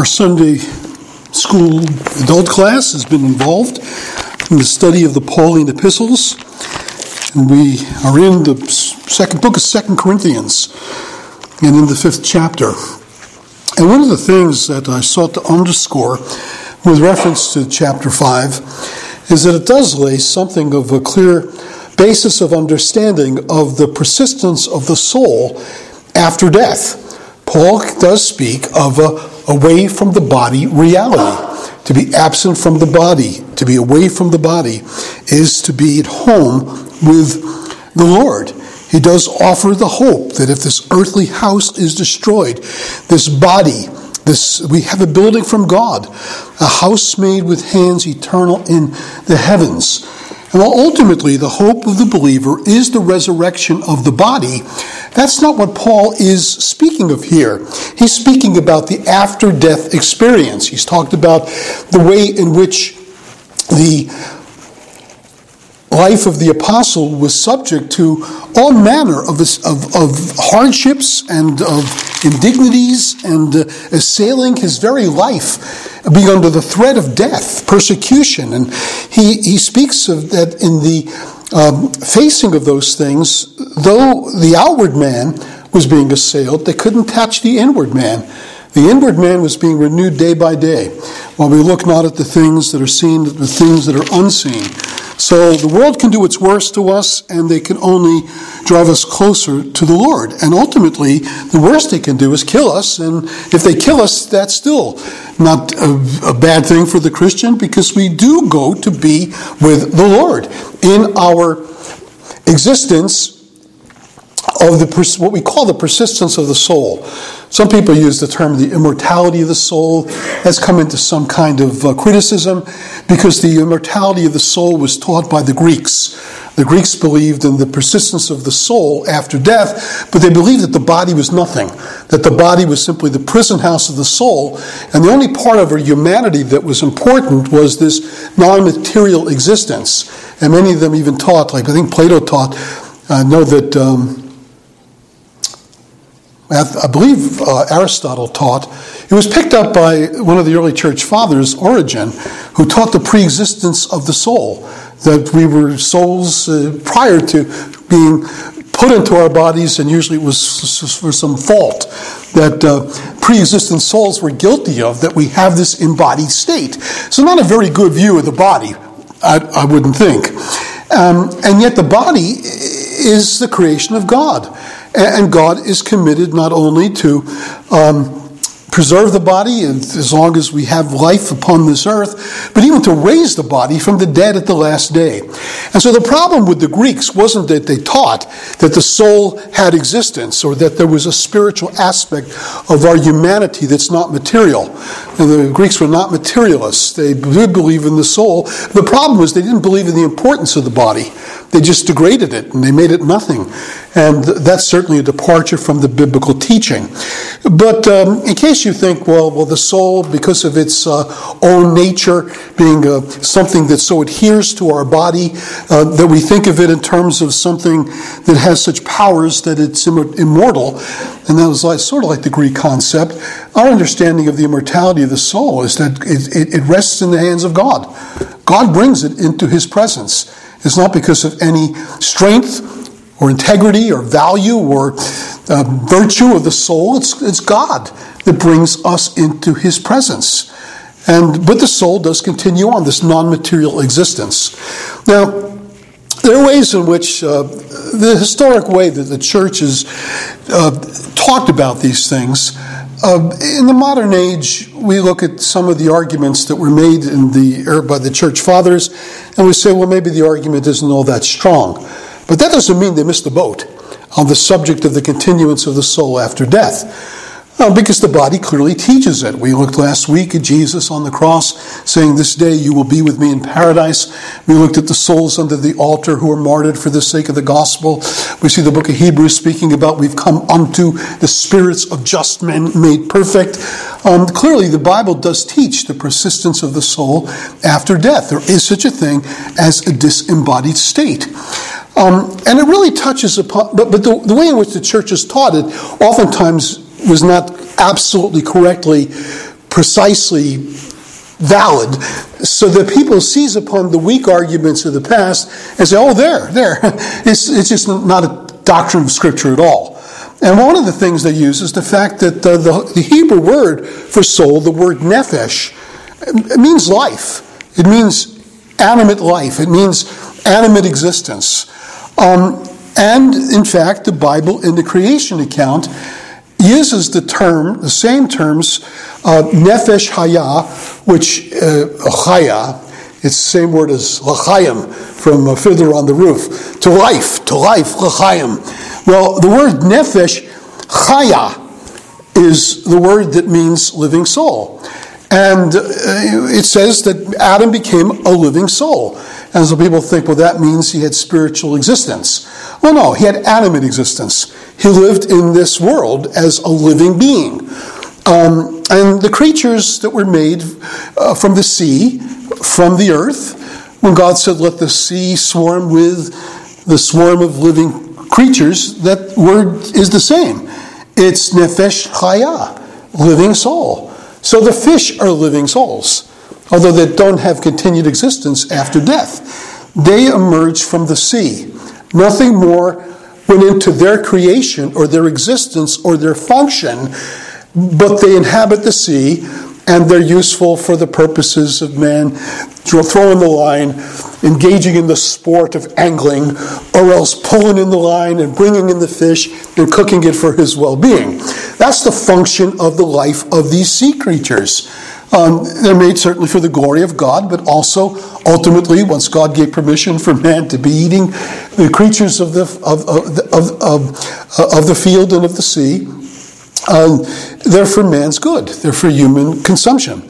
Our Sunday school adult class has been involved in the study of the Pauline epistles. And we are in the second book of Second Corinthians and in the fifth chapter. And one of the things that I sought to underscore with reference to chapter 5 is that it does lay something of a clear basis of understanding of the persistence of the soul after death. Paul does speak of a away from the body reality. To be absent from the body, to be away from the body, is to be at home with the Lord. He does offer the hope that if this earthly house is destroyed, this body, this we have a building from God, a house made with hands eternal in the heavens. And while ultimately the hope of the believer is the resurrection of the body, that's not what Paul is speaking of here. He's speaking about the after death experience. He's talked about the way in which the life of the apostle was subject to all manner of, of, of hardships and of indignities and uh, assailing his very life, being under the threat of death, persecution. And he, he speaks of that in the um, facing of those things, though the outward man was being assailed, they couldn't touch the inward man. The inward man was being renewed day by day, while we look not at the things that are seen, but the things that are unseen. So the world can do its worst to us, and they can only drive us closer to the Lord. And ultimately, the worst they can do is kill us. And if they kill us, that's still not a, a bad thing for the Christian because we do go to be with the Lord in our existence of the what we call the persistence of the soul. Some people use the term the immortality of the soul. Has come into some kind of uh, criticism because the immortality of the soul was taught by the Greeks. The Greeks believed in the persistence of the soul after death, but they believed that the body was nothing, that the body was simply the prison house of the soul, and the only part of our humanity that was important was this non material existence. And many of them even taught, like I think Plato taught, uh, know that. Um, I believe uh, Aristotle taught, it was picked up by one of the early church fathers, Origen, who taught the preexistence of the soul, that we were souls uh, prior to being put into our bodies, and usually it was for some fault that uh, pre-existent souls were guilty of, that we have this embodied state. So not a very good view of the body, I, I wouldn't think. Um, and yet the body is the creation of God. And God is committed not only to um, preserve the body as long as we have life upon this earth, but even to raise the body from the dead at the last day. And so the problem with the Greeks wasn't that they taught that the soul had existence or that there was a spiritual aspect of our humanity that's not material. And the Greeks were not materialists. They did believe in the soul. The problem was they didn't believe in the importance of the body. They just degraded it and they made it nothing. And that's certainly a departure from the biblical teaching. But um, in case you think, well, well, the soul, because of its uh, own nature, being uh, something that so adheres to our body, uh, that we think of it in terms of something that has such powers that it's immortal, and that was like, sort of like the Greek concept. Our understanding of the immortality of the soul is that it, it, it rests in the hands of God. God brings it into His presence. It's not because of any strength or integrity or value or uh, virtue of the soul. It's, it's God that brings us into his presence. And but the soul does continue on this non-material existence. Now, there are ways in which uh, the historic way that the church has uh, talked about these things. Uh, in the modern age, we look at some of the arguments that were made in the er, by the church fathers, and we say, well, maybe the argument isn't all that strong. But that doesn't mean they missed the boat on the subject of the continuance of the soul after death. Well, because the body clearly teaches it. We looked last week at Jesus on the cross saying, This day you will be with me in paradise. We looked at the souls under the altar who were martyred for the sake of the gospel. We see the book of Hebrews speaking about we've come unto the spirits of just men made perfect. Um, clearly, the Bible does teach the persistence of the soul after death. There is such a thing as a disembodied state. Um, and it really touches upon, but, but the, the way in which the church has taught it oftentimes was not absolutely correctly precisely valid, so that people seize upon the weak arguments of the past and say, oh, there, there. It's, it's just not a doctrine of Scripture at all. And one of the things they use is the fact that the, the, the Hebrew word for soul, the word nephesh, it means life. It means animate life. It means animate existence. Um, and in fact, the Bible in the creation account uses the term, the same terms, uh, nefesh haya, which uh, chaya, it's the same word as lachayim from a fiddler on the roof, to life, to life, lachayim. Well, the word nefesh chaya is the word that means living soul. And uh, it says that Adam became a living soul. And so people think, well, that means he had spiritual existence. Well, no, he had animate existence. He lived in this world as a living being. Um, and the creatures that were made uh, from the sea, from the earth, when God said, let the sea swarm with the swarm of living creatures, that word is the same. It's nefesh chaya, living soul. So the fish are living souls, although they don't have continued existence after death. They emerge from the sea. Nothing more went into their creation or their existence or their function, but they inhabit the sea and they're useful for the purposes of man throwing the line, engaging in the sport of angling, or else pulling in the line and bringing in the fish and cooking it for his well being. That's the function of the life of these sea creatures. Um, they're made certainly for the glory of God, but also ultimately, once God gave permission for man to be eating the creatures of the, of, of, of, of, of the field and of the sea, um, they're for man's good. They're for human consumption.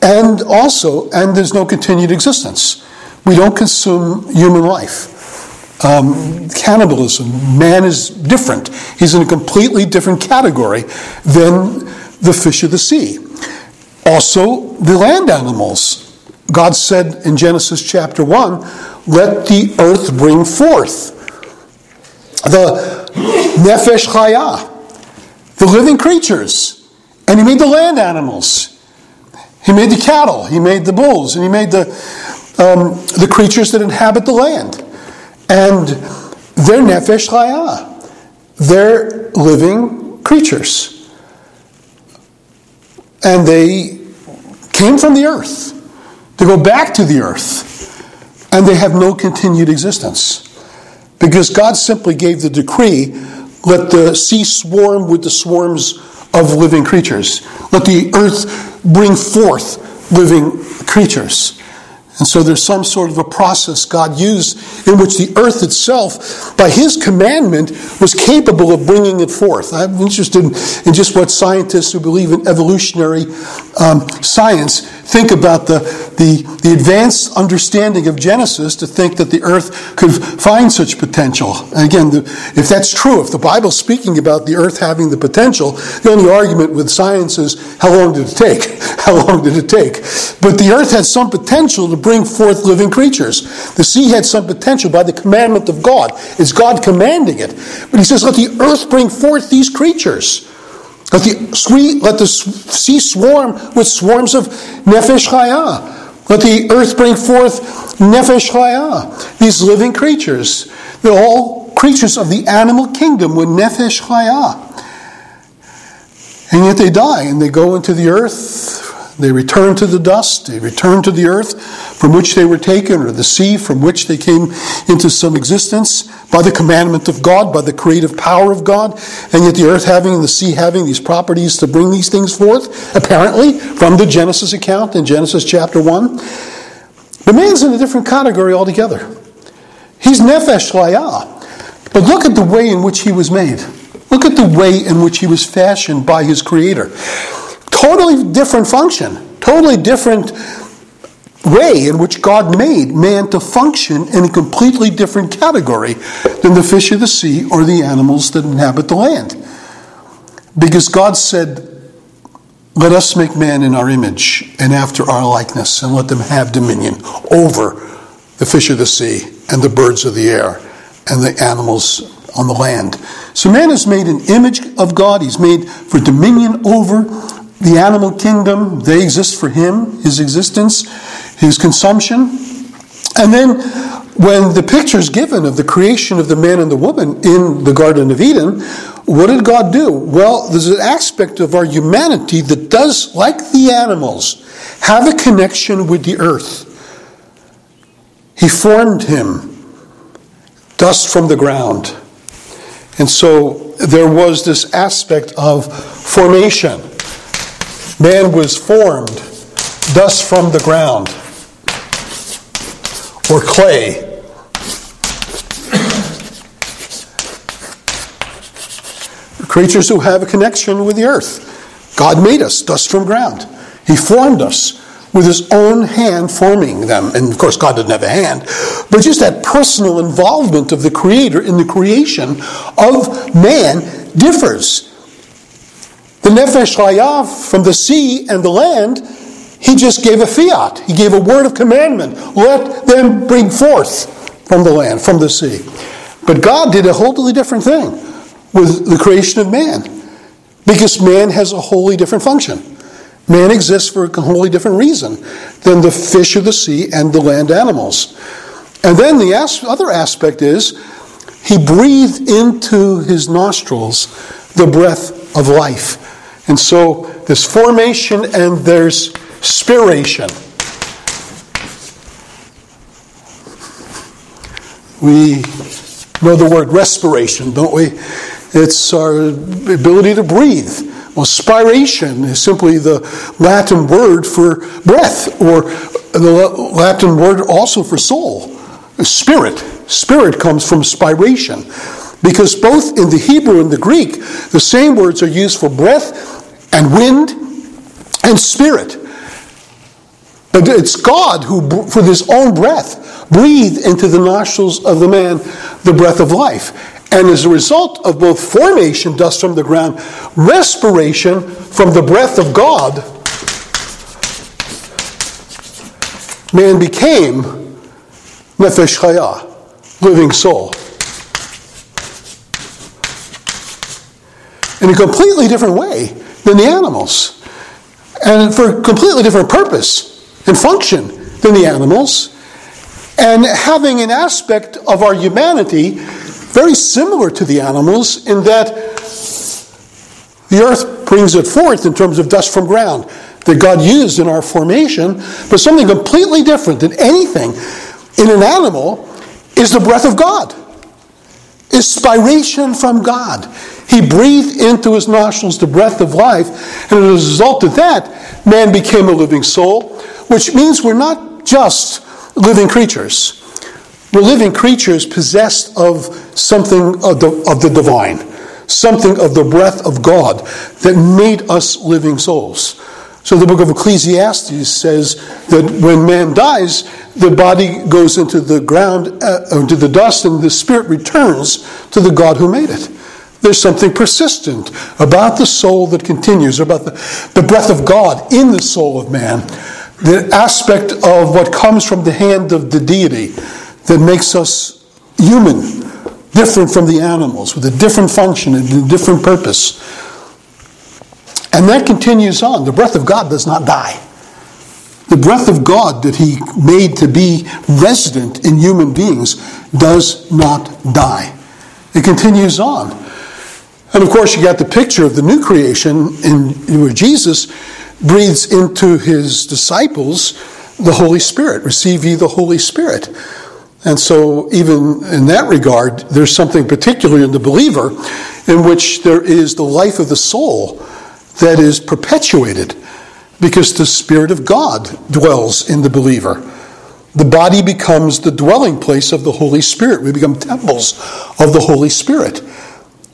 And also, and there's no continued existence. We don't consume human life. Um, cannibalism, man is different. He's in a completely different category than the fish of the sea. Also, the land animals. God said in Genesis chapter 1, let the earth bring forth the nefesh chaya, the living creatures. And he made the land animals. He made the cattle, he made the bulls, and he made the, um, the creatures that inhabit the land. And they're nefesh chaya. They're living creatures. And they came from the earth to go back to the earth. And they have no continued existence. Because God simply gave the decree let the sea swarm with the swarms of living creatures. Let the earth bring forth living creatures. And so there's some sort of a process God used in which the earth itself, by his commandment, was capable of bringing it forth. I'm interested in just what scientists who believe in evolutionary um, science think about the, the, the advanced understanding of Genesis to think that the earth could find such potential. And again, the, if that's true, if the Bible's speaking about the earth having the potential, the only argument with science is how long did it take? How long did it take? But the earth had some potential to bring forth living creatures. The sea had some potential by the commandment of God. It's God commanding it. But he says, let the earth bring forth these creatures. Let the, sweet, let the sea swarm with swarms of nefesh chaya. Let the earth bring forth nefesh chaya. These living creatures. They're all creatures of the animal kingdom with nefesh chaya. And yet they die and they go into the earth they return to the dust, they return to the earth from which they were taken, or the sea from which they came into some existence by the commandment of God, by the creative power of God, and yet the earth having and the sea having these properties to bring these things forth, apparently, from the Genesis account in Genesis chapter 1. The man's in a different category altogether. He's nefesh chaya. But look at the way in which he was made. Look at the way in which he was fashioned by his Creator. Totally different function, totally different way in which God made man to function in a completely different category than the fish of the sea or the animals that inhabit the land. Because God said, Let us make man in our image and after our likeness, and let them have dominion over the fish of the sea and the birds of the air and the animals on the land. So man is made an image of God, he's made for dominion over the animal kingdom, they exist for him, his existence, his consumption. And then when the picture is given of the creation of the man and the woman in the Garden of Eden, what did God do? Well, there's an aspect of our humanity that does, like the animals, have a connection with the earth. He formed him, dust from the ground. And so there was this aspect of formation. Man was formed, dust from the ground, or clay. Creatures who have a connection with the earth. God made us dust from ground. He formed us with his own hand forming them. And of course, God didn't have a hand, but just that personal involvement of the Creator in the creation of man differs. The Nefesh Chayav from the sea and the land, he just gave a fiat. He gave a word of commandment. Let them bring forth from the land, from the sea. But God did a wholly different thing with the creation of man because man has a wholly different function. Man exists for a wholly different reason than the fish of the sea and the land animals. And then the other aspect is he breathed into his nostrils the breath of life. And so there's formation and there's spiration. We know the word respiration, don't we? It's our ability to breathe. Well, spiration is simply the Latin word for breath, or the Latin word also for soul. Spirit. Spirit comes from spiration. Because both in the Hebrew and the Greek, the same words are used for breath and wind and spirit. But it's God who, for his own breath, breathed into the nostrils of the man the breath of life. And as a result of both formation, dust from the ground, respiration from the breath of God, man became Nefesh Chaya, living soul. In a completely different way than the animals. And for a completely different purpose and function than the animals. And having an aspect of our humanity very similar to the animals in that the earth brings it forth in terms of dust from ground that God used in our formation, but something completely different than anything in an animal is the breath of God, inspiration from God. He breathed into his nostrils the breath of life, and as a result of that, man became a living soul, which means we're not just living creatures. We're living creatures possessed of something of the, of the divine, something of the breath of God that made us living souls. So the book of Ecclesiastes says that when man dies, the body goes into the ground, uh, into the dust, and the spirit returns to the God who made it. There's something persistent about the soul that continues, about the, the breath of God in the soul of man, the aspect of what comes from the hand of the deity that makes us human, different from the animals, with a different function and a different purpose. And that continues on. The breath of God does not die. The breath of God that He made to be resident in human beings does not die. It continues on. And of course, you got the picture of the new creation in where Jesus breathes into his disciples the Holy Spirit. Receive ye the Holy Spirit. And so, even in that regard, there's something particular in the believer in which there is the life of the soul that is perpetuated because the Spirit of God dwells in the believer. The body becomes the dwelling place of the Holy Spirit. We become temples of the Holy Spirit.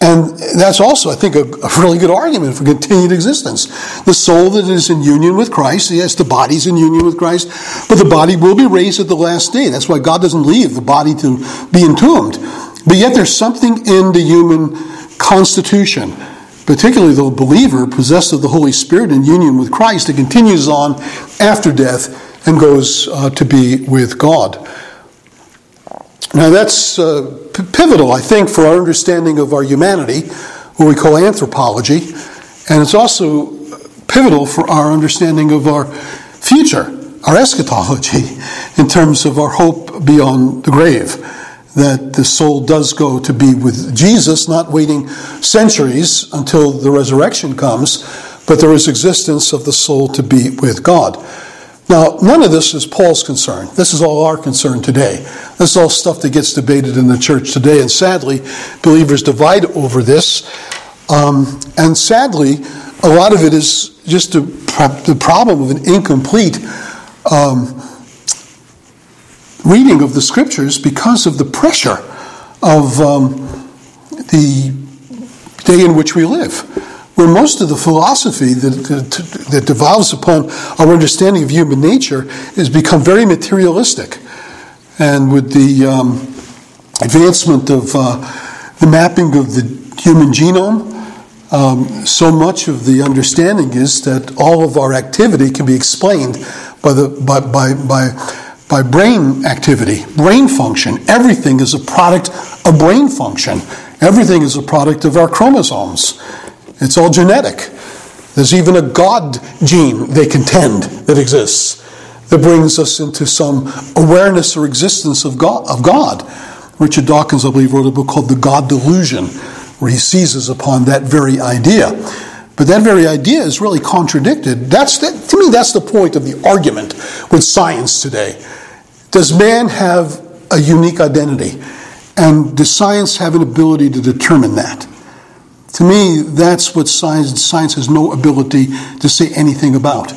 And that's also, I think, a, a, really good argument for continued existence. The soul that is in union with Christ, yes, the body's in union with Christ, but the body will be raised at the last day. That's why God doesn't leave the body to be entombed. But yet there's something in the human constitution, particularly the believer possessed of the Holy Spirit in union with Christ, that continues on after death and goes uh, to be with God. Now, that's uh, p- pivotal, I think, for our understanding of our humanity, what we call anthropology. And it's also pivotal for our understanding of our future, our eschatology, in terms of our hope beyond the grave. That the soul does go to be with Jesus, not waiting centuries until the resurrection comes, but there is existence of the soul to be with God. Now, none of this is Paul's concern. This is all our concern today. This is all stuff that gets debated in the church today, and sadly, believers divide over this. Um, and sadly, a lot of it is just the, the problem of an incomplete um, reading of the scriptures because of the pressure of um, the day in which we live where most of the philosophy that, that, devolves upon our understanding of human nature has become very materialistic. And with the um, advancement of uh, the mapping of the human genome, um, so much of the understanding is that all of our activity can be explained by, the, by, by, by, by brain activity, brain function. Everything is a product of brain function. Everything is a product of our chromosomes. It's all genetic. There's even a God gene, they contend, that exists that brings us into some awareness or existence of God. Of God. Richard Dawkins, I believe, wrote a book called The God Delusion, where he seizes upon that very idea. But that very idea is really contradicted. That's to me, that's the point of the argument with science today. Does man have a unique identity? And does science have an ability to determine that? To me, that's what science, science has no ability to say anything about.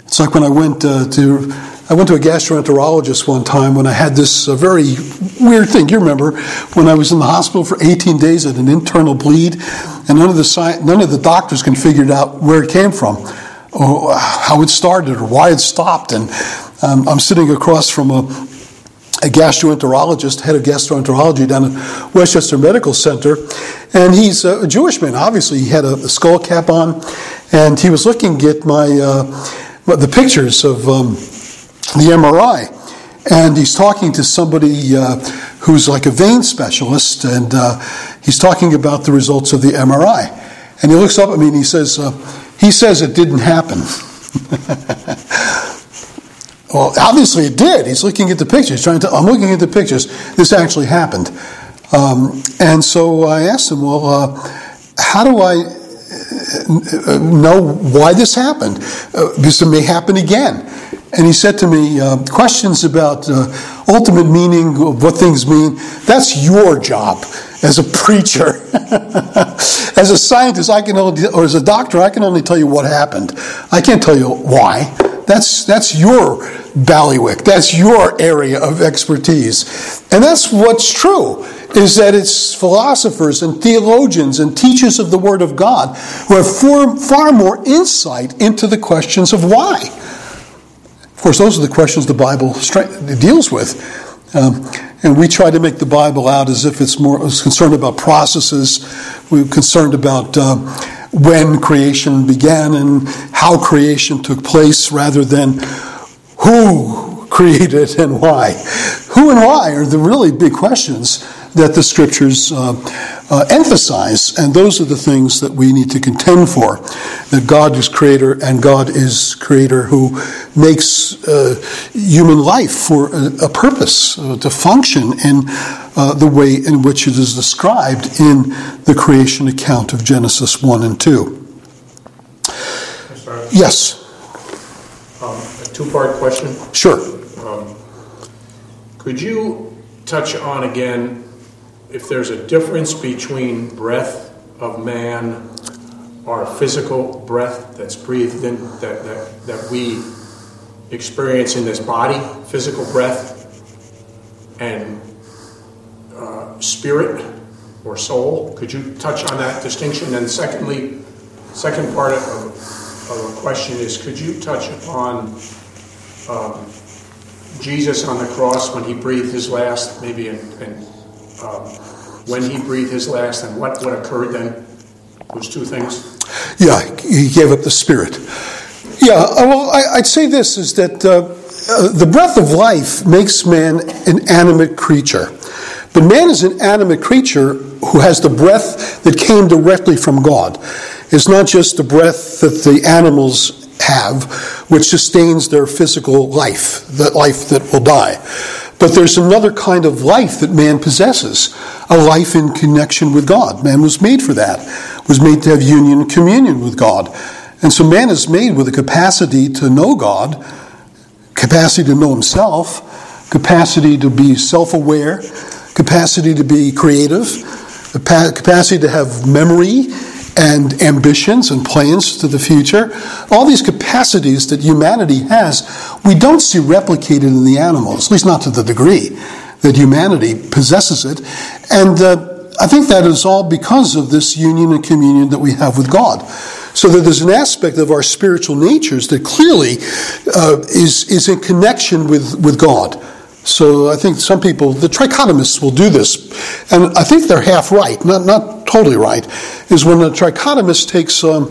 It's like when I went uh, to I went to a gastroenterologist one time when I had this uh, very weird thing. You remember when I was in the hospital for 18 days at an internal bleed, and none of the sci- none of the doctors can figure out where it came from, or how it started, or why it stopped. And um, I'm sitting across from a a gastroenterologist, head of gastroenterology down at Westchester Medical Center, and he's a Jewish man. Obviously, he had a, skull cap on, and he was looking at my uh, the pictures of um, the MRI, and he's talking to somebody uh, who's like a vein specialist, and uh, he's talking about the results of the MRI, and he looks up at me and he says, uh, "He says it didn't happen." Well, obviously it did. He's looking at the pictures, trying to. I'm looking at the pictures. This actually happened, um, and so I asked him, "Well, uh, how do I uh, know why this happened? Uh, because it may happen again." And he said to me, uh, "Questions about uh, ultimate meaning of what things mean. That's your job." As a preacher, as a scientist, I can only, or as a doctor, I can only tell you what happened. I can't tell you why. That's, that's your ballywick. That's your area of expertise. And that's what's true, is that it's philosophers and theologians and teachers of the Word of God who have far, far more insight into the questions of why. Of course, those are the questions the Bible deals with. Um, and we try to make the Bible out as if it's more concerned about processes. We're concerned about uh, when creation began and how creation took place rather than who created and why. Who and why are the really big questions that the scriptures uh, uh, emphasize, and those are the things that we need to contend for. That God is creator, and God is creator who makes uh, human life for a, a purpose, uh, to function in uh, the way in which it is described in the creation account of Genesis 1 and 2. Yes. Um, a two part question. Sure. Um, could you touch on again if there's a difference between breath of man or physical breath that's breathed in, that, that, that we experience in this body, physical breath, and uh, spirit or soul? Could you touch on that distinction? And secondly, second part of, of a question is could you touch upon um, Jesus on the cross when he breathed his last, maybe in, in um, when he breathed his last and what, what occurred then? Those two things. Yeah, he gave up the spirit. Yeah, uh, well, I, would say this is that uh, uh, the breath of life makes man an animate creature. But man is an animate creature who has the breath that came directly from God. It's not just the breath that the animals have, which sustains their physical life, that life that will die. But there's another kind of life that man possesses, a life in connection with God. Man was made for that, was made to have union communion with God. And so man is made with a capacity to know God, capacity to know himself, capacity to be self aware, capacity to be creative, capacity to have memory and ambitions and plans to the future. All these capacities that humanity has, we don't see replicated in the animals, at least not to the degree that humanity possesses it. And uh, I think that is all because of this union and communion that we have with God. So that there's an aspect of our spiritual natures that clearly uh, is, is in connection with, with God. So I think some people, the trichotomists will do this, and I think they're half right, not, not totally right, is when the trichotomist takes um,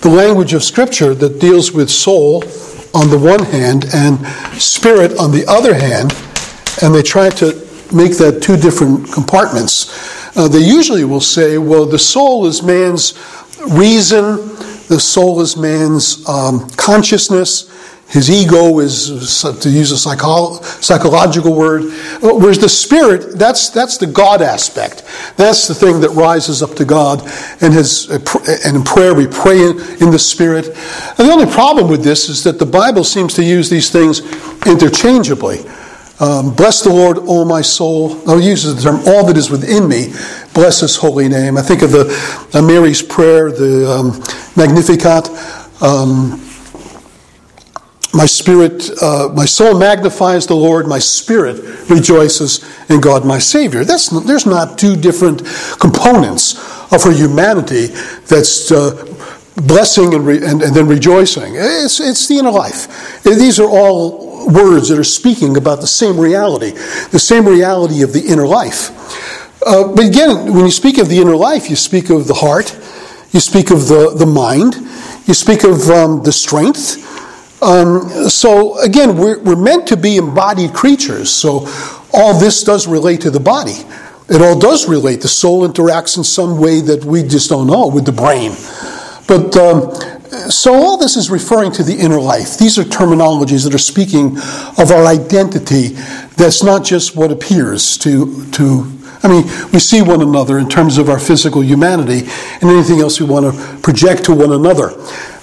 the language of Scripture that deals with soul on the one hand and spirit on the other hand, and they try to make that two different compartments. Uh, they usually will say, well, the soul is man's reason, the soul is man's um, consciousness, his ego is, to use a psycho- psychological word, whereas the spirit, that's, that's the God aspect. That's the thing that rises up to God, and, and in prayer we pray in, in the spirit. And the only problem with this is that the Bible seems to use these things interchangeably. Um, bless the Lord, O my soul. I'll use the term, all that is within me. Bless his holy name. I think of the uh, Mary's prayer, the um, Magnificat. Um, my spirit, uh, my soul magnifies the Lord, my spirit rejoices in God my Savior. That's, there's not two different components of her humanity that's uh, blessing and, re, and, and, then rejoicing. It's, it's the inner life. These are all words that are speaking about the same reality, the same reality of the inner life. Uh, but again, when you speak of the inner life, you speak of the heart, you speak of the, the mind, you speak of um, the strength, um, so again, we're, we're meant to be embodied creatures. So all this does relate to the body. It all does relate. The soul interacts in some way that we just don't know with the brain. But um, so all this is referring to the inner life. These are terminologies that are speaking of our identity. That's not just what appears to to. I mean, we see one another in terms of our physical humanity and anything else we want to project to one another.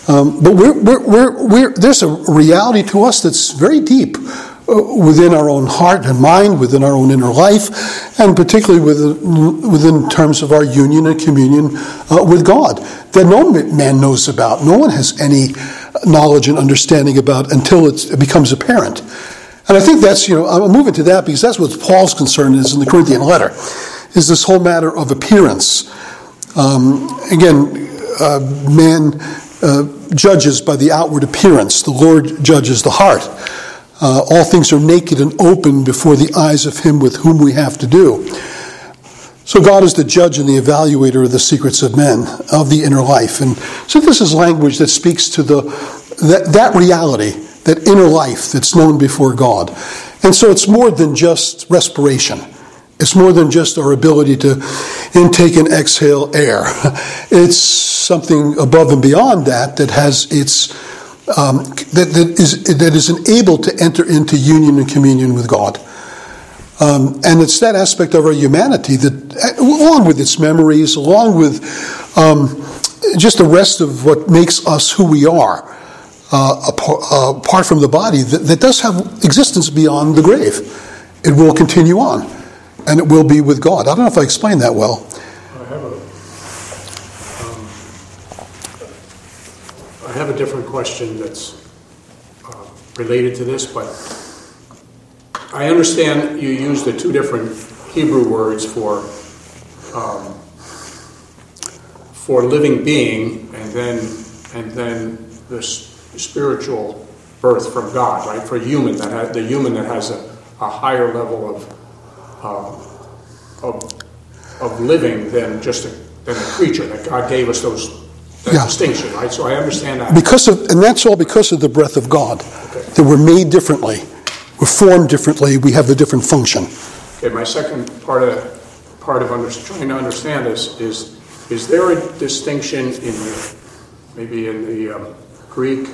Um, but we're, we're, we're, there's a reality to us that's very deep uh, within our own heart and mind, within our own inner life, and particularly within, within terms of our union and communion uh, with God that no man knows about. No one has any knowledge and understanding about until it becomes apparent. And I think that's, you know, I'm moving to that because that's what Paul's concern is in the Corinthian letter, is this whole matter of appearance. Um, again, uh, man uh, judges by the outward appearance, the Lord judges the heart. Uh, all things are naked and open before the eyes of Him with whom we have to do. So God is the judge and the evaluator of the secrets of men, of the inner life. And so this is language that speaks to the that, that reality, that inner life that's known before God. And so it's more than just respiration. It's more than just our ability to intake and exhale air. It's something above and beyond that that has its um, that, that is that is enabled to enter into union and communion with God. Um, and it's that aspect of our humanity that, along with its memories, along with um, just the rest of what makes us who we are, uh, apart, uh, apart, from the body, that, that does have existence beyond the grave. It will continue on and it will be with God. I don't know if I explained that well. I have a, um, I have a different question that's uh, related to this, but I understand you use the two different Hebrew words for um, for living being, and then and then the spiritual birth from God, right? For human that has, the human that has a, a higher level of uh, of, of living than just a, than a creature. That God gave us those that yeah. distinction, right? So I understand that. Because of, and that's all because of the breath of God. Okay. That we're made differently, we're formed differently, we have a different function. Okay, my second part of part of under, trying to understand this is is there a distinction in maybe in the um, Greek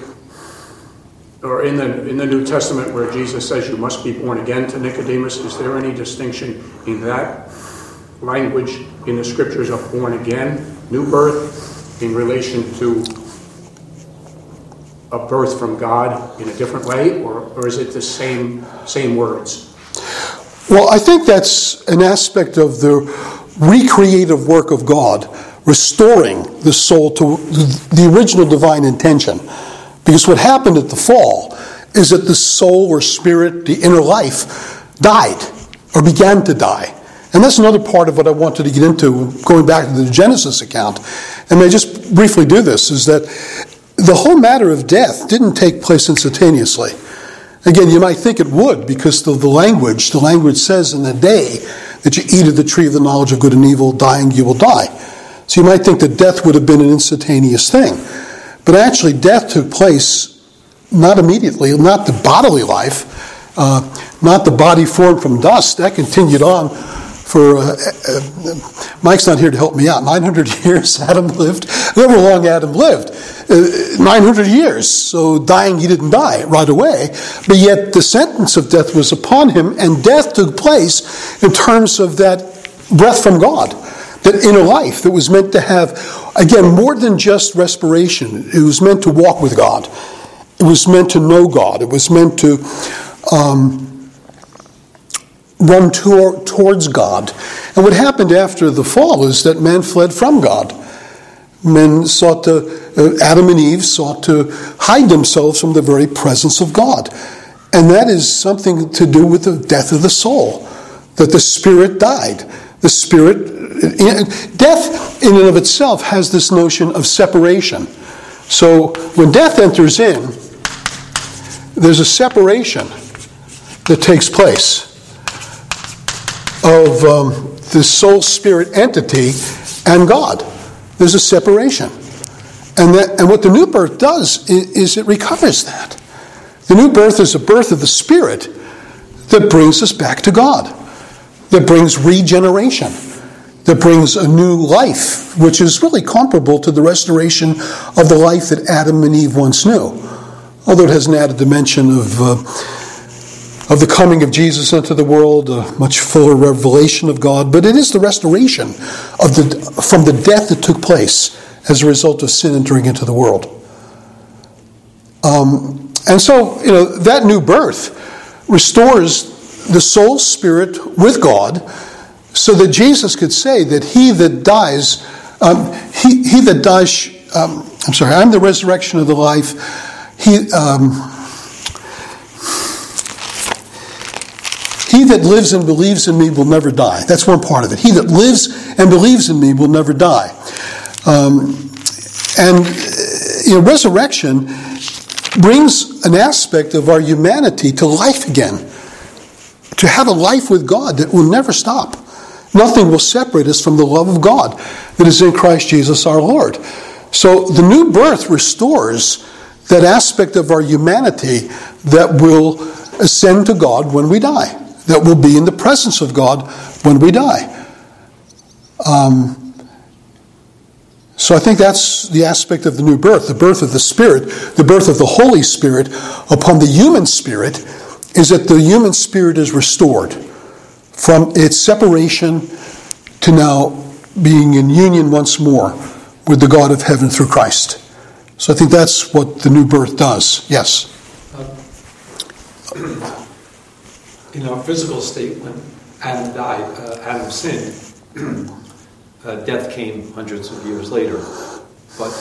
or in the in the New Testament where Jesus says you must be born again to Nicodemus? Is there any distinction in that language in the scriptures of born again, new birth, in relation to a birth from God in a different way, or, or is it the same same words? Well, I think that's an aspect of the recreative work of God, restoring the soul to the original divine intention. Because what happened at the fall is that the soul or spirit, the inner life, died or began to die. And that's another part of what I wanted to get into, going back to the Genesis account. And I just briefly do this is that the whole matter of death didn't take place instantaneously. Again, you might think it would because the, the language, the language says in the day that you eat of the tree of the knowledge of good and evil, dying you will die. So you might think that death would have been an instantaneous thing. But actually, death took place not immediately, not the bodily life, uh, not the body formed from dust. That continued on for uh, uh, Mike's not here to help me out. 900 years Adam lived. However long Adam lived, uh, 900 years. So dying, he didn't die right away. But yet the sentence of death was upon him, and death took place in terms of that breath from God, that inner life that was meant to have, again, more than just respiration. It was meant to walk with God. It was meant to know God. It was meant to. Um, run to, towards God. And what happened after the fall is that men fled from God. Men sought to, uh, Adam and Eve sought to hide themselves from the very presence of God. And that is something to do with the death of the soul, that the spirit died. The spirit, death in and of itself has this notion of separation. So when death enters in, there's a separation that takes place of um, the soul spirit entity and God. There's a separation. And, that, and what the new birth does is, is it recovers that. The new birth is a birth of the spirit that brings us back to God, that brings regeneration, that brings a new life, which is really comparable to the restoration of the life that Adam and Eve once knew. Although it has an added dimension of. Uh, of the coming of Jesus into the world, a much fuller revelation of God, but it is the restoration of the, from the death that took place as a result of sin entering into the world. Um, and so, you know, that new birth restores the soul spirit with God so that Jesus could say that he that dies, um, he, he that dies, um, I'm sorry, I'm the resurrection of the life. He, um, He that lives and believes in me will never die. That's one part of it. He that lives and believes in me will never die. Um, and you know, resurrection brings an aspect of our humanity to life again. To have a life with God that will never stop. Nothing will separate us from the love of God that is in Christ Jesus our Lord. So the new birth restores that aspect of our humanity that will ascend to God when we die that will be in the presence of God when we die. Um, so I think that's the aspect of the new birth, the birth of the Spirit, the birth of the Holy Spirit upon the human spirit, is that the human spirit is restored from its separation to now being in union once more with the God of heaven through Christ. So I think that's what the new birth does. Yes. Uh, in our physical state, when Adam died, uh, Adam sinned, uh, death came hundreds of years later. But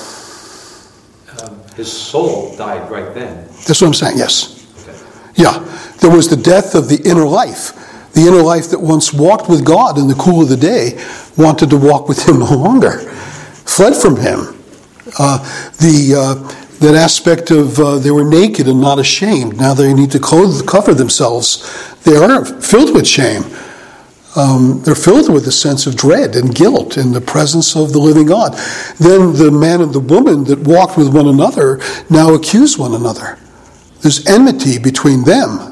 um, his soul died right then. That's what I'm saying, yes. Okay. Yeah. There was the death of the inner life. The inner life that once walked with God in the cool of the day wanted to walk with Him no longer, fled from Him. Uh, the uh, that aspect of uh, they were naked and not ashamed. Now they need to clothe, cover themselves. They are filled with shame. Um, they're filled with a sense of dread and guilt in the presence of the living God. Then the man and the woman that walked with one another now accuse one another. There's enmity between them.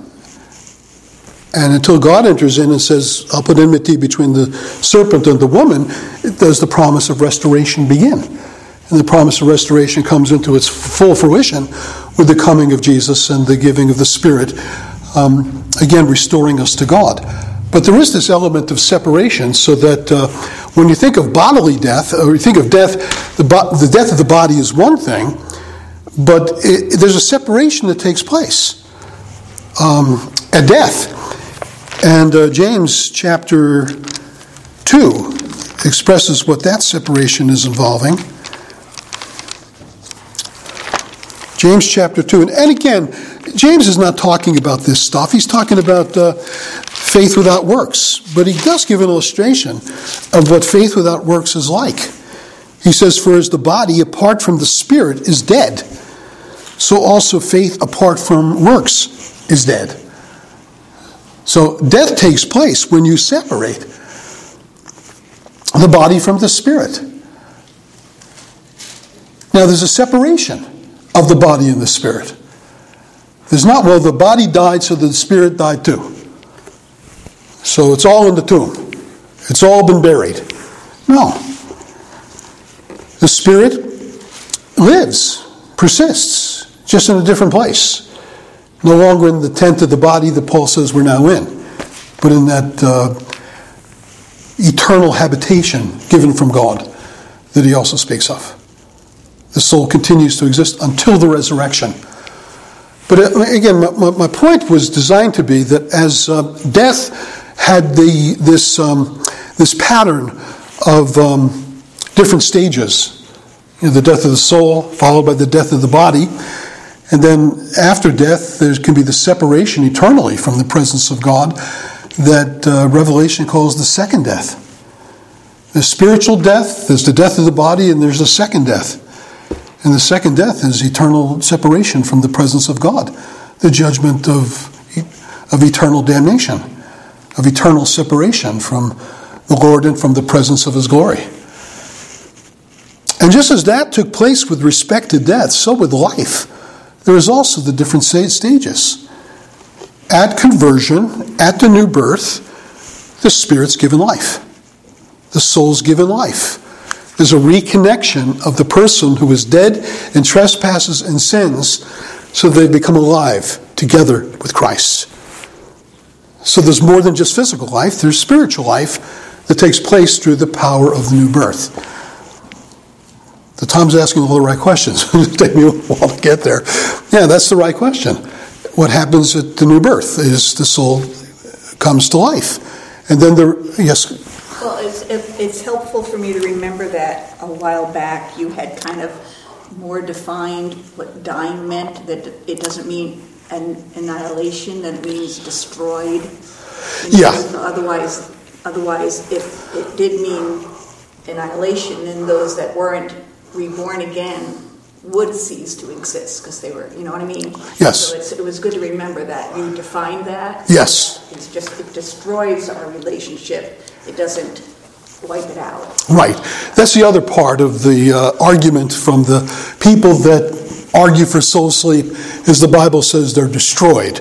And until God enters in and says, I'll put enmity between the serpent and the woman, does the promise of restoration begin. And the promise of restoration comes into its full fruition with the coming of Jesus and the giving of the Spirit, um, again, restoring us to God. But there is this element of separation so that uh, when you think of bodily death, or you think of death, the, bo- the death of the body is one thing, but it, there's a separation that takes place um, at death. And uh, James chapter 2 expresses what that separation is involving. James chapter 2. And, and again, James is not talking about this stuff. He's talking about uh, faith without works. But he does give an illustration of what faith without works is like. He says, For as the body apart from the spirit is dead, so also faith apart from works is dead. So death takes place when you separate the body from the spirit. Now there's a separation of the body and the spirit. There's not, well, the body died, so the spirit died too. So it's all in the tomb. It's all been buried. No. The spirit lives, persists, just in a different place. No longer in the tent of the body that Paul says we're now in, but in that uh, eternal habitation given from God that he also speaks of. The soul continues to exist until the resurrection. But uh, again, my, my point was designed to be that as uh, death had the, this, um, this pattern of um, different stages you know, the death of the soul, followed by the death of the body. And then after death, there can be the separation eternally from the presence of God that uh, Revelation calls the second death. There's spiritual death, there's the death of the body, and there's a second death. And the second death is eternal separation from the presence of God, the judgment of, of eternal damnation, of eternal separation from the Lord and from the presence of His glory. And just as that took place with respect to death, so with life, there is also the different stages. At conversion, at the new birth, the Spirit's given life, the soul's given life. There's a reconnection of the person who is dead in trespasses and sins so they become alive together with Christ. So there's more than just physical life, there's spiritual life that takes place through the power of the new birth. The Tom's asking all the right questions. It'll take me a while to get there. Yeah, that's the right question. What happens at the new birth is the soul comes to life. And then the, yes? Well, it's, it's helpful for me to remember that a while back you had kind of more defined what dying meant, that it doesn't mean an annihilation, that it means destroyed. Yeah. Otherwise, otherwise, if it did mean annihilation, then those that weren't reborn again would cease to exist because they were, you know what I mean? Yes. So it was good to remember that. You defined that. Yes. It's just, it destroys our relationship. It doesn't wipe it out. Right. That's the other part of the uh, argument from the people that argue for soul sleep is the Bible says they're destroyed.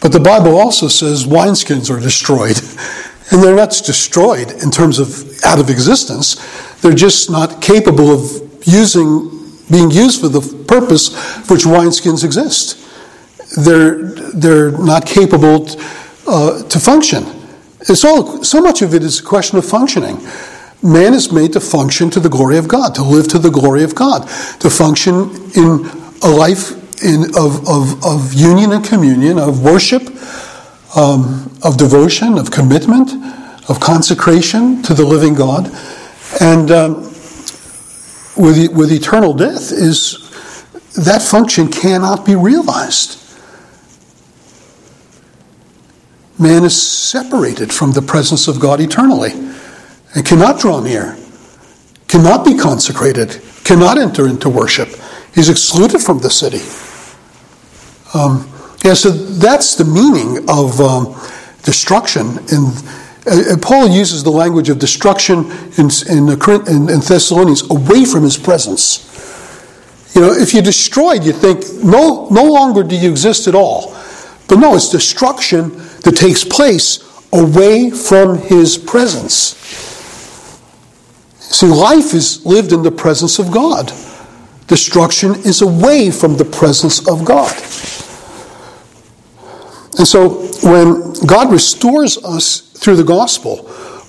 But the Bible also says wineskins are destroyed. And they're not destroyed in terms of out of existence. They're just not capable of using, being used for the purpose for which wineskins exist. They're, they're not capable uh, to function. It's all, so much of it is a question of functioning. Man is made to function to the glory of God, to live to the glory of God, to function in a life in, of, of, of union and communion, of worship, um, of devotion, of commitment, of consecration to the living God. And um, with, with eternal death is that function cannot be realized. Man is separated from the presence of God eternally and cannot draw near, cannot be consecrated, cannot enter into worship. He's excluded from the city. Um, yeah, so that's the meaning of um, destruction in uh, Paul uses the language of destruction in, in, in, in Thessalonians away from his presence. You know, if you're destroyed, you think no, no longer do you exist at all. But no, it's destruction that takes place away from his presence. See, life is lived in the presence of God. Destruction is away from the presence of God. And so when God restores us through the gospel,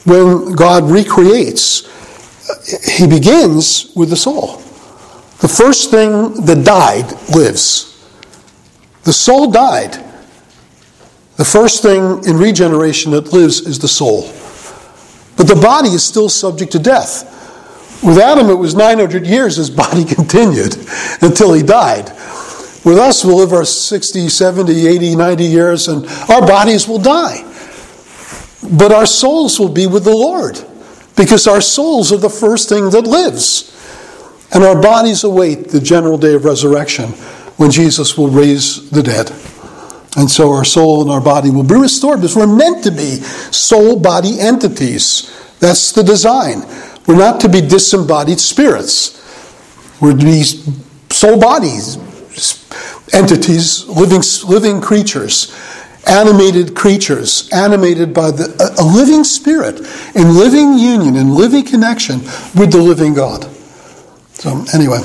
when God recreates, he begins with the soul. The first thing that died lives. The soul died. The first thing in regeneration that lives is the soul. But the body is still subject to death. With Adam, it was 900 years his body continued until he died. With us, we'll live our 60, 70, 80, 90 years, and our bodies will die. But our souls will be with the Lord because our souls are the first thing that lives. And our bodies await the general day of resurrection when Jesus will raise the dead. And so our soul and our body will be restored because we're meant to be soul body entities. That's the design. We're not to be disembodied spirits. We're to be soul bodies, entities, living, living creatures, animated creatures, animated by the, a, a living spirit, in living union, in living connection with the living God. So, anyway,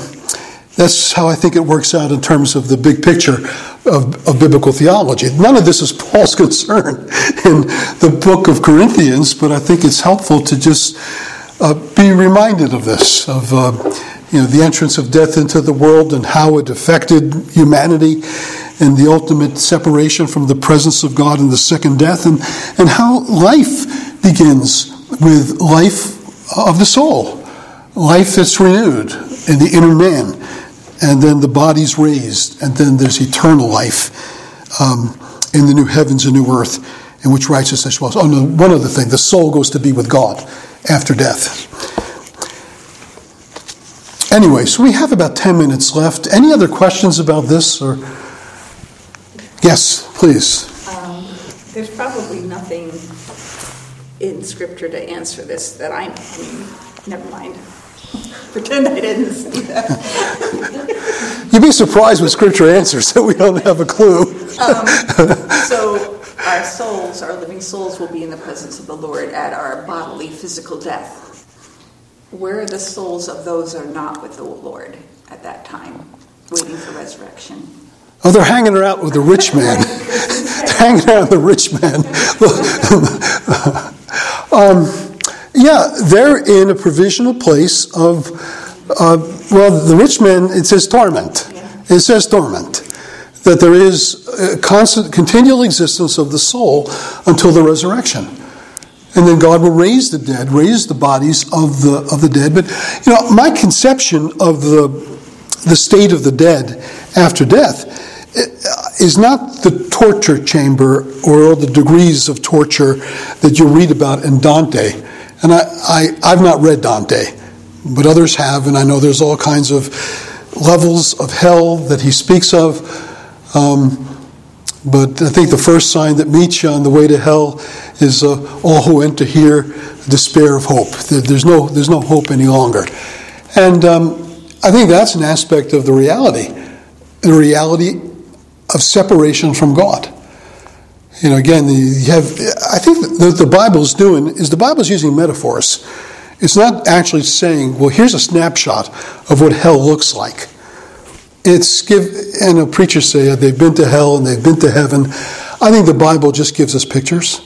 that's how I think it works out in terms of the big picture of, of, biblical theology. None of this is Paul's concern in the book of Corinthians, but I think it's helpful to just uh, be reminded of this, of uh, you know, the entrance of death into the world and how it affected humanity and the ultimate separation from the presence of God in the second death, and, and how life begins with life of the soul life that's renewed in the inner man, and then the body's raised, and then there's eternal life um, in the new heavens and new earth in which righteousness dwells. Oh, no, one other thing the soul goes to be with God after death. Anyway, so we have about 10 minutes left. Any other questions about this? Or Yes, please. Um, there's probably nothing in Scripture to answer this that I, I mean, never mind. Pretend I didn't see that. You'd be surprised with scripture answers that we don't have a clue. um, so, our souls, our living souls, will be in the presence of the Lord at our bodily, physical death. Where are the souls of those are not with the Lord at that time, waiting for resurrection? Oh, they're hanging around with the rich man. they're hanging around the rich man. um, yeah, they're in a provisional place of, uh, well, the rich man, it says torment. It says torment. That there is a constant, continual existence of the soul until the resurrection. And then God will raise the dead, raise the bodies of the, of the dead. But, you know, my conception of the, the state of the dead after death uh, is not the torture chamber or all the degrees of torture that you read about in Dante and I, I, I've not read Dante, but others have, and I know there's all kinds of levels of hell that he speaks of. Um, but I think the first sign that meets you on the way to hell is uh, all who enter here despair of hope. There's no, there's no hope any longer. And um, I think that's an aspect of the reality the reality of separation from God. You know, again, you have. I think what the Bible is doing is the Bible is using metaphors. It's not actually saying, "Well, here's a snapshot of what hell looks like." It's give, and a preacher say they've been to hell and they've been to heaven. I think the Bible just gives us pictures,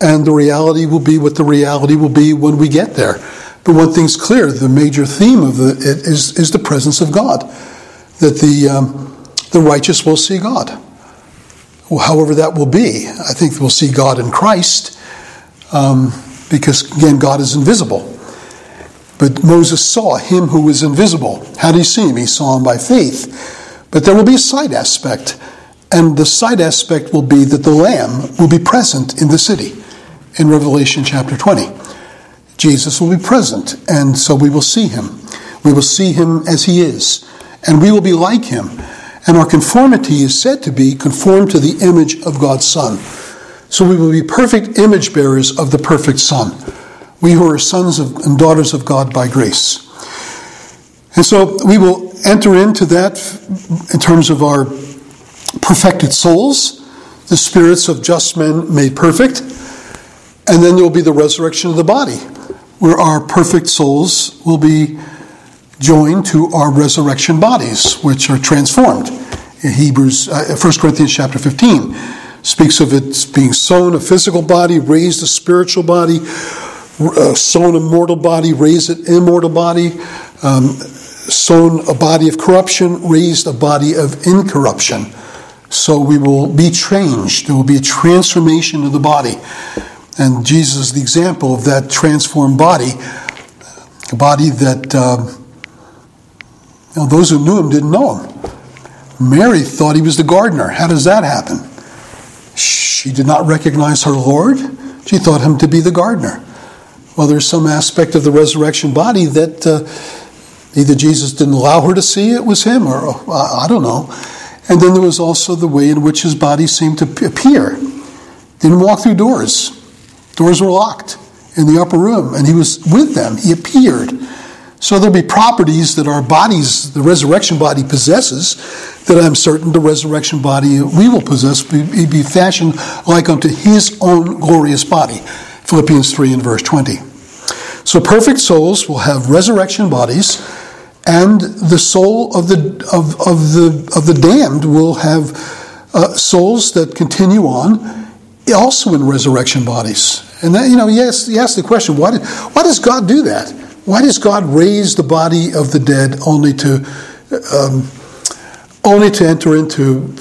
and the reality will be what the reality will be when we get there. But one thing's clear: the major theme of it is is the presence of God, that the um, the righteous will see God however that will be. I think we'll see God in Christ um, because, again, God is invisible. But Moses saw him who was invisible. How did he see him? He saw him by faith. But there will be a side aspect, and the side aspect will be that the Lamb will be present in the city in Revelation chapter 20. Jesus will be present, and so we will see him. We will see him as he is, and we will be like him and our conformity is said to be conformed to the image of God's Son. So we will be perfect image bearers of the perfect Son, we who are sons of, and daughters of God by grace. And so we will enter into that in terms of our perfected souls. the spirits of just men made perfect, and then there will be the resurrection of the body, where our perfect souls will be joined to our resurrection bodies, which are transformed. Hebrews, uh, 1 Corinthians chapter 15 speaks of it being sown a physical body, raised a spiritual body, uh, sown a mortal body, raised an immortal body, um, sown a body of corruption, raised a body of incorruption. So we will be changed. There will be a transformation of the body. And Jesus is the example of that transformed body, a body that uh, you know, those who knew him didn't know him. Mary thought he was the gardener. How does that happen? She did not recognize her Lord. She thought him to be the gardener. Well, there's some aspect of the resurrection body that uh, either Jesus didn't allow her to see it was him, or uh, I don't know. And then there was also the way in which his body seemed to appear. Didn't walk through doors. Doors were locked in the upper room, and he was with them. He appeared. So there'll be properties that our bodies, the resurrection body possesses, that I'm certain the resurrection body we will possess be, be fashioned like unto his own glorious body. Philippians 3 and verse 20. So perfect souls will have resurrection bodies, and the soul of the of, of the of the damned will have uh, souls that continue on, also in resurrection bodies. And that, you know, ask, you ask the question, why, did, why does God do that? Why does God raise the body of the dead only to um, only to enter into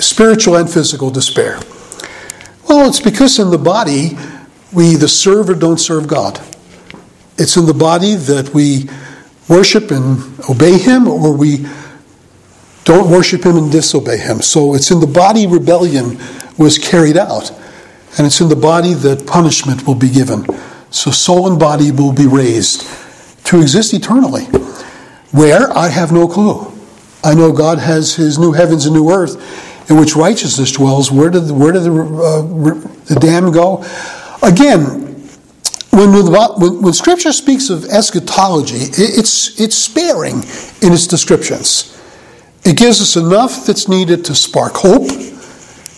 spiritual and physical despair? Well, it's because in the body we either serve or don't serve God. It's in the body that we worship and obey Him, or we don't worship Him and disobey Him. So it's in the body rebellion was carried out, and it's in the body that punishment will be given. So soul and body will be raised to exist eternally. Where? I have no clue. I know God has His new heavens and new earth in which righteousness dwells. Where did the, where did the, uh, the damned go? Again, when, when, Scripture speaks of eschatology, it's, it's sparing in its descriptions. It gives us enough that's needed to spark hope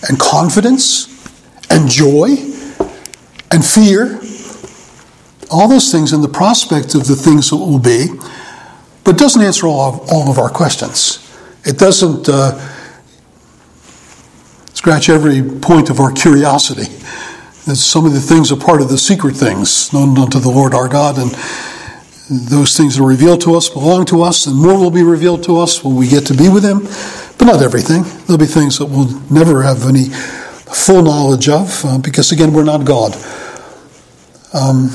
and confidence and joy and fear, all those things in the prospect of the things that will be, but doesn't answer all of, all of our questions. It doesn't uh, scratch every point of our curiosity some of the things are part of the secret things known unto the Lord our God, and those things that are revealed to us belong to us, and more will be revealed to us when we get to be with Him. But not everything. There'll be things that we'll never have any full knowledge of, uh, because again, we're not God. Um,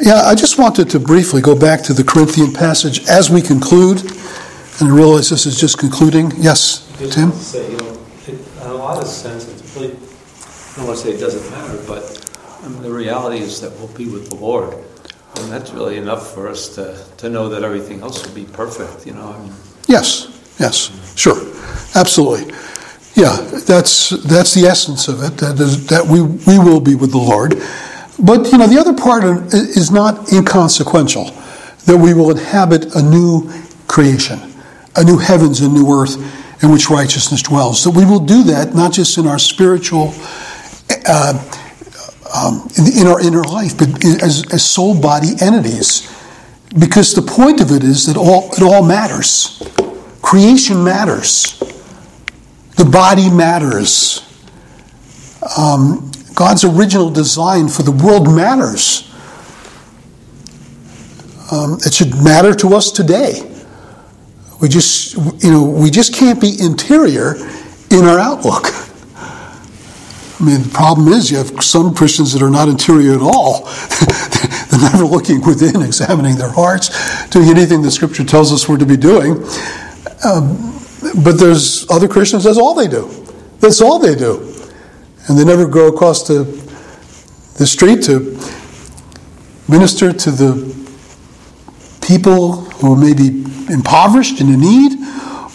yeah, I just wanted to briefly go back to the Corinthian passage as we conclude, and I realize this is just concluding. Yes, Tim? Say, you know, in a lot of sense, it's really I don't want to say it doesn't matter, but I mean, the reality is that we'll be with the Lord. And that's really enough for us to, to know that everything else will be perfect, you know. I mean, yes, yes, sure, absolutely. Yeah, that's that's the essence of it. That, is, that we we will be with the Lord, but you know the other part is not inconsequential. That we will inhabit a new creation, a new heavens and new earth in which righteousness dwells. That we will do that not just in our spiritual uh, um, in, in, our inner life, but as, as soul body entities. Because the point of it is that all, it all matters. Creation matters. The body matters. Um, God's original design for the world matters. Um, it should matter to us today. We just, you know, we just can't be interior in our outlook. I mean, the problem is you have some Christians that are not interior at all. They're never looking within, examining their hearts, doing anything the Scripture tells us we're to be doing. Um, but there's other Christians, that's all they do. That's all they do. And they never go across the, the street to minister to the people who may be impoverished and in need,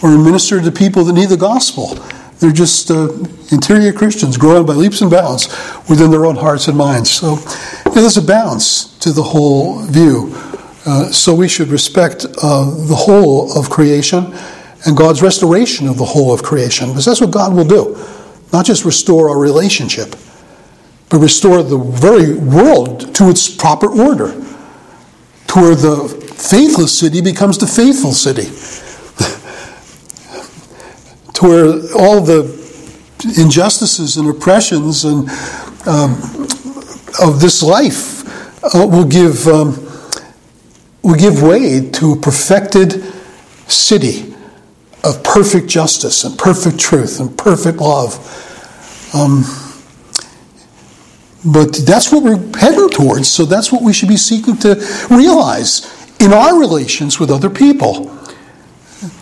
or minister to people that need the gospel. They're just uh, interior Christians growing by leaps and bounds within their own hearts and minds. So you know, there's a balance to the whole view. Uh, so we should respect uh, the whole of creation and God's restoration of the whole of creation, because that's what God will do. not just restore our relationship, but restore the very world to its proper order, to where the faithless city becomes the faithful city, where all the injustices and oppressions and um, of this life uh, will give um, will give way to a perfected city of perfect justice and perfect truth and perfect love. Um, but that's what we're heading towards, so that's what we should be seeking to realize in our relations with other people.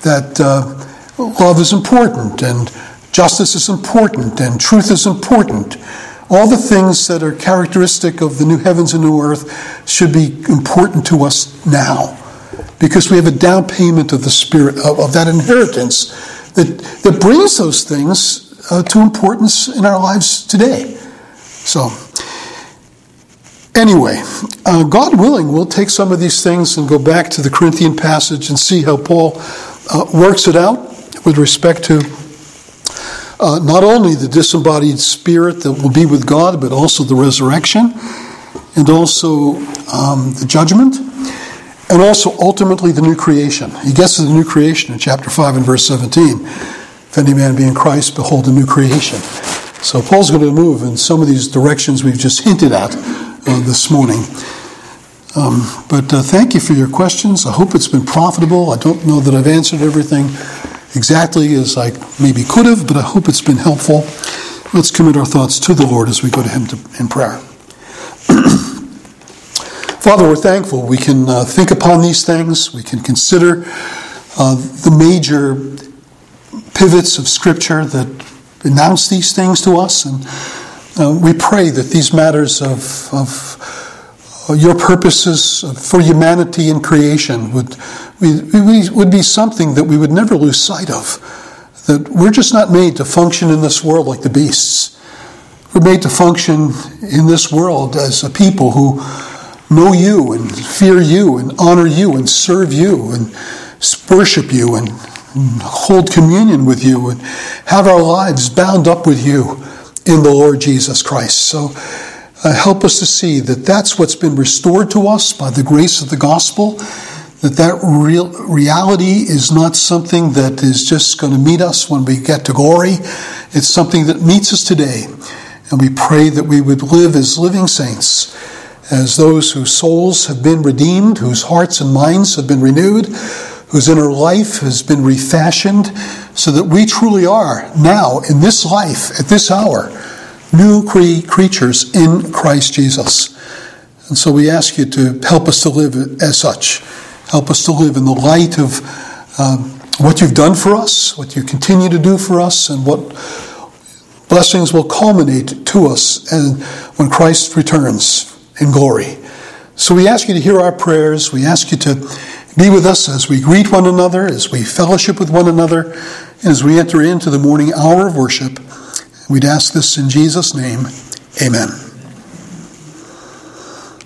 That uh, love is important, and justice is important, and truth is important. All the things that are characteristic of the new heavens and new earth should be important to us now because we have a down payment of the spirit of, of that inheritance that, that brings those things uh, to importance in our lives today. So, anyway, uh, God willing, we'll take some of these things and go back to the Corinthian passage and see how Paul uh, works it out with respect to uh, not only the disembodied spirit that will be with God, but also the resurrection, and also um, the judgment, and also ultimately the new creation. He gets to the new creation in chapter 5 and verse 17. If any man be in Christ, behold a new creation. So Paul's going to move in some of these directions we've just hinted at uh, this morning. Um, but uh, thank you for your questions. I hope it's been profitable. I don't know that I've answered everything exactly as I maybe could have, but I hope it's been helpful. Let's commit our thoughts to the Lord as we go to Him to, in prayer. Father, we're thankful. We can uh, think upon these things, we can consider uh, the major pivots of Scripture that announce these things to us, and uh, we pray that these matters of, of your purposes for humanity and creation would we, we, would be something that we would never lose sight of. That we're just not made to function in this world like the beasts. We're made to function in this world as a people who know you and fear you and honor you and serve you and worship you and, and hold communion with you and have our lives bound up with you in the Lord Jesus Christ. So uh, help us to see that that's what's been restored to us by the grace of the gospel that that real reality is not something that is just going to meet us when we get to glory. It's something that meets us today. And we pray that we would live as living saints, as those whose souls have been redeemed, whose hearts and minds have been renewed, whose inner life has been refashioned, so that we truly are now, in this life, at this hour, new cre- creatures in Christ Jesus. And so we ask you to help us to live as such. Help us to live in the light of um, what you've done for us, what you continue to do for us, and what blessings will culminate to us and when Christ returns in glory. So we ask you to hear our prayers. We ask you to be with us as we greet one another, as we fellowship with one another, and as we enter into the morning hour of worship. We'd ask this in Jesus' name. Amen.